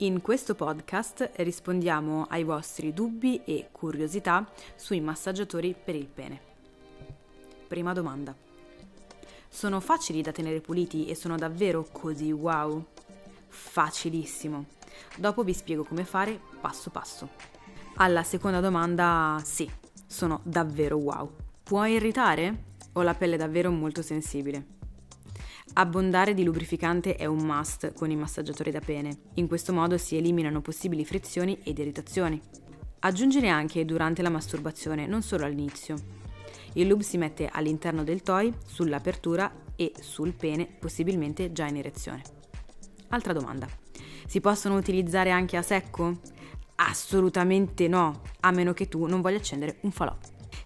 In questo podcast rispondiamo ai vostri dubbi e curiosità sui massaggiatori per il pene. Prima domanda. Sono facili da tenere puliti e sono davvero così wow? Facilissimo. Dopo vi spiego come fare passo passo. Alla seconda domanda, sì, sono davvero wow. Può irritare? Ho la pelle davvero molto sensibile. Abbondare di lubrificante è un must con i massaggiatori da pene. In questo modo si eliminano possibili frizioni ed irritazioni. Aggiungere anche durante la masturbazione, non solo all'inizio. Il lube si mette all'interno del toy, sull'apertura e sul pene, possibilmente già in erezione. Altra domanda. Si possono utilizzare anche a secco? Assolutamente no, a meno che tu non voglia accendere un falò.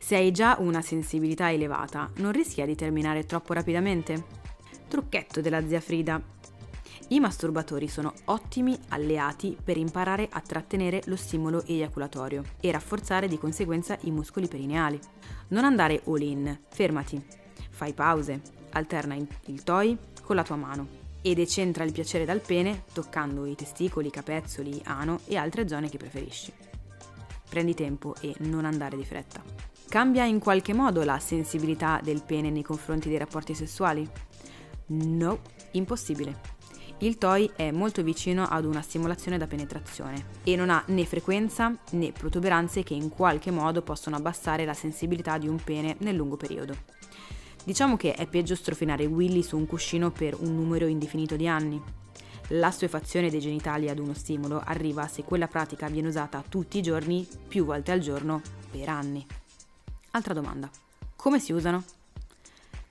Se hai già una sensibilità elevata, non rischia di terminare troppo rapidamente? Trucchetto della zia Frida. I masturbatori sono ottimi alleati per imparare a trattenere lo stimolo eiaculatorio e rafforzare di conseguenza i muscoli perineali. Non andare all in, fermati, fai pause, alterna il toy con la tua mano e decentra il piacere dal pene toccando i testicoli, capezzoli, ano e altre zone che preferisci. Prendi tempo e non andare di fretta. Cambia in qualche modo la sensibilità del pene nei confronti dei rapporti sessuali? No, impossibile. Il toy è molto vicino ad una stimolazione da penetrazione e non ha né frequenza né protuberanze che in qualche modo possono abbassare la sensibilità di un pene nel lungo periodo. Diciamo che è peggio strofinare Willy su un cuscino per un numero indefinito di anni. L'assuefazione dei genitali ad uno stimolo arriva se quella pratica viene usata tutti i giorni, più volte al giorno, per anni. Altra domanda. Come si usano?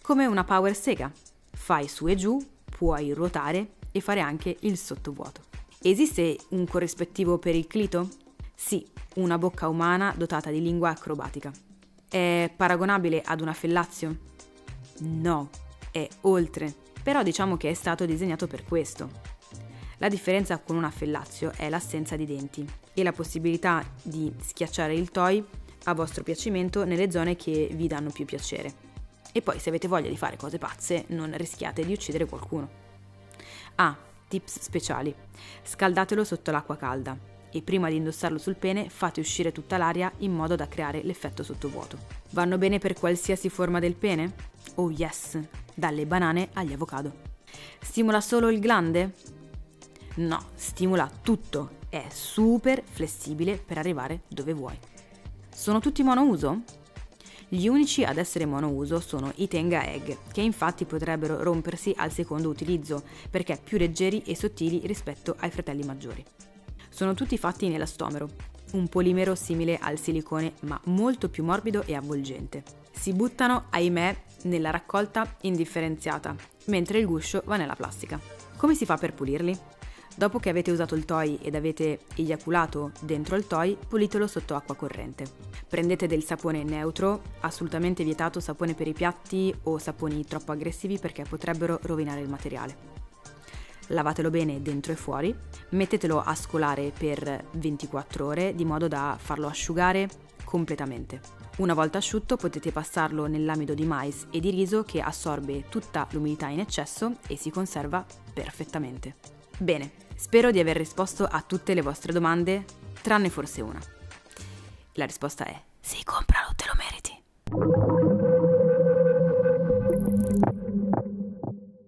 Come una power sega, fai su e giù, puoi ruotare e fare anche il sottovuoto. Esiste un corrispettivo per il clito? Sì, una bocca umana dotata di lingua acrobatica. È paragonabile ad una fellazio? No, è oltre, però diciamo che è stato disegnato per questo. La differenza con una fellazio è l'assenza di denti e la possibilità di schiacciare il toy a vostro piacimento nelle zone che vi danno più piacere. E poi se avete voglia di fare cose pazze, non rischiate di uccidere qualcuno. Ah, tips speciali. Scaldatelo sotto l'acqua calda e prima di indossarlo sul pene fate uscire tutta l'aria in modo da creare l'effetto sottovuoto. Vanno bene per qualsiasi forma del pene? Oh yes, dalle banane agli avocado. Stimola solo il glande? No, stimola tutto, è super flessibile per arrivare dove vuoi. Sono tutti monouso? Gli unici ad essere monouso sono i Tenga Egg, che infatti potrebbero rompersi al secondo utilizzo, perché più leggeri e sottili rispetto ai fratelli maggiori. Sono tutti fatti in elastomero, un polimero simile al silicone ma molto più morbido e avvolgente. Si buttano, ahimè, nella raccolta indifferenziata, mentre il guscio va nella plastica. Come si fa per pulirli? Dopo che avete usato il toy ed avete eiaculato dentro il toy, pulitelo sotto acqua corrente. Prendete del sapone neutro, assolutamente vietato sapone per i piatti o saponi troppo aggressivi perché potrebbero rovinare il materiale. Lavatelo bene dentro e fuori, mettetelo a scolare per 24 ore di modo da farlo asciugare completamente. Una volta asciutto potete passarlo nell'amido di mais e di riso che assorbe tutta l'umidità in eccesso e si conserva perfettamente. Bene, spero di aver risposto a tutte le vostre domande, tranne forse una. La risposta è: sì, compralo, te lo meriti.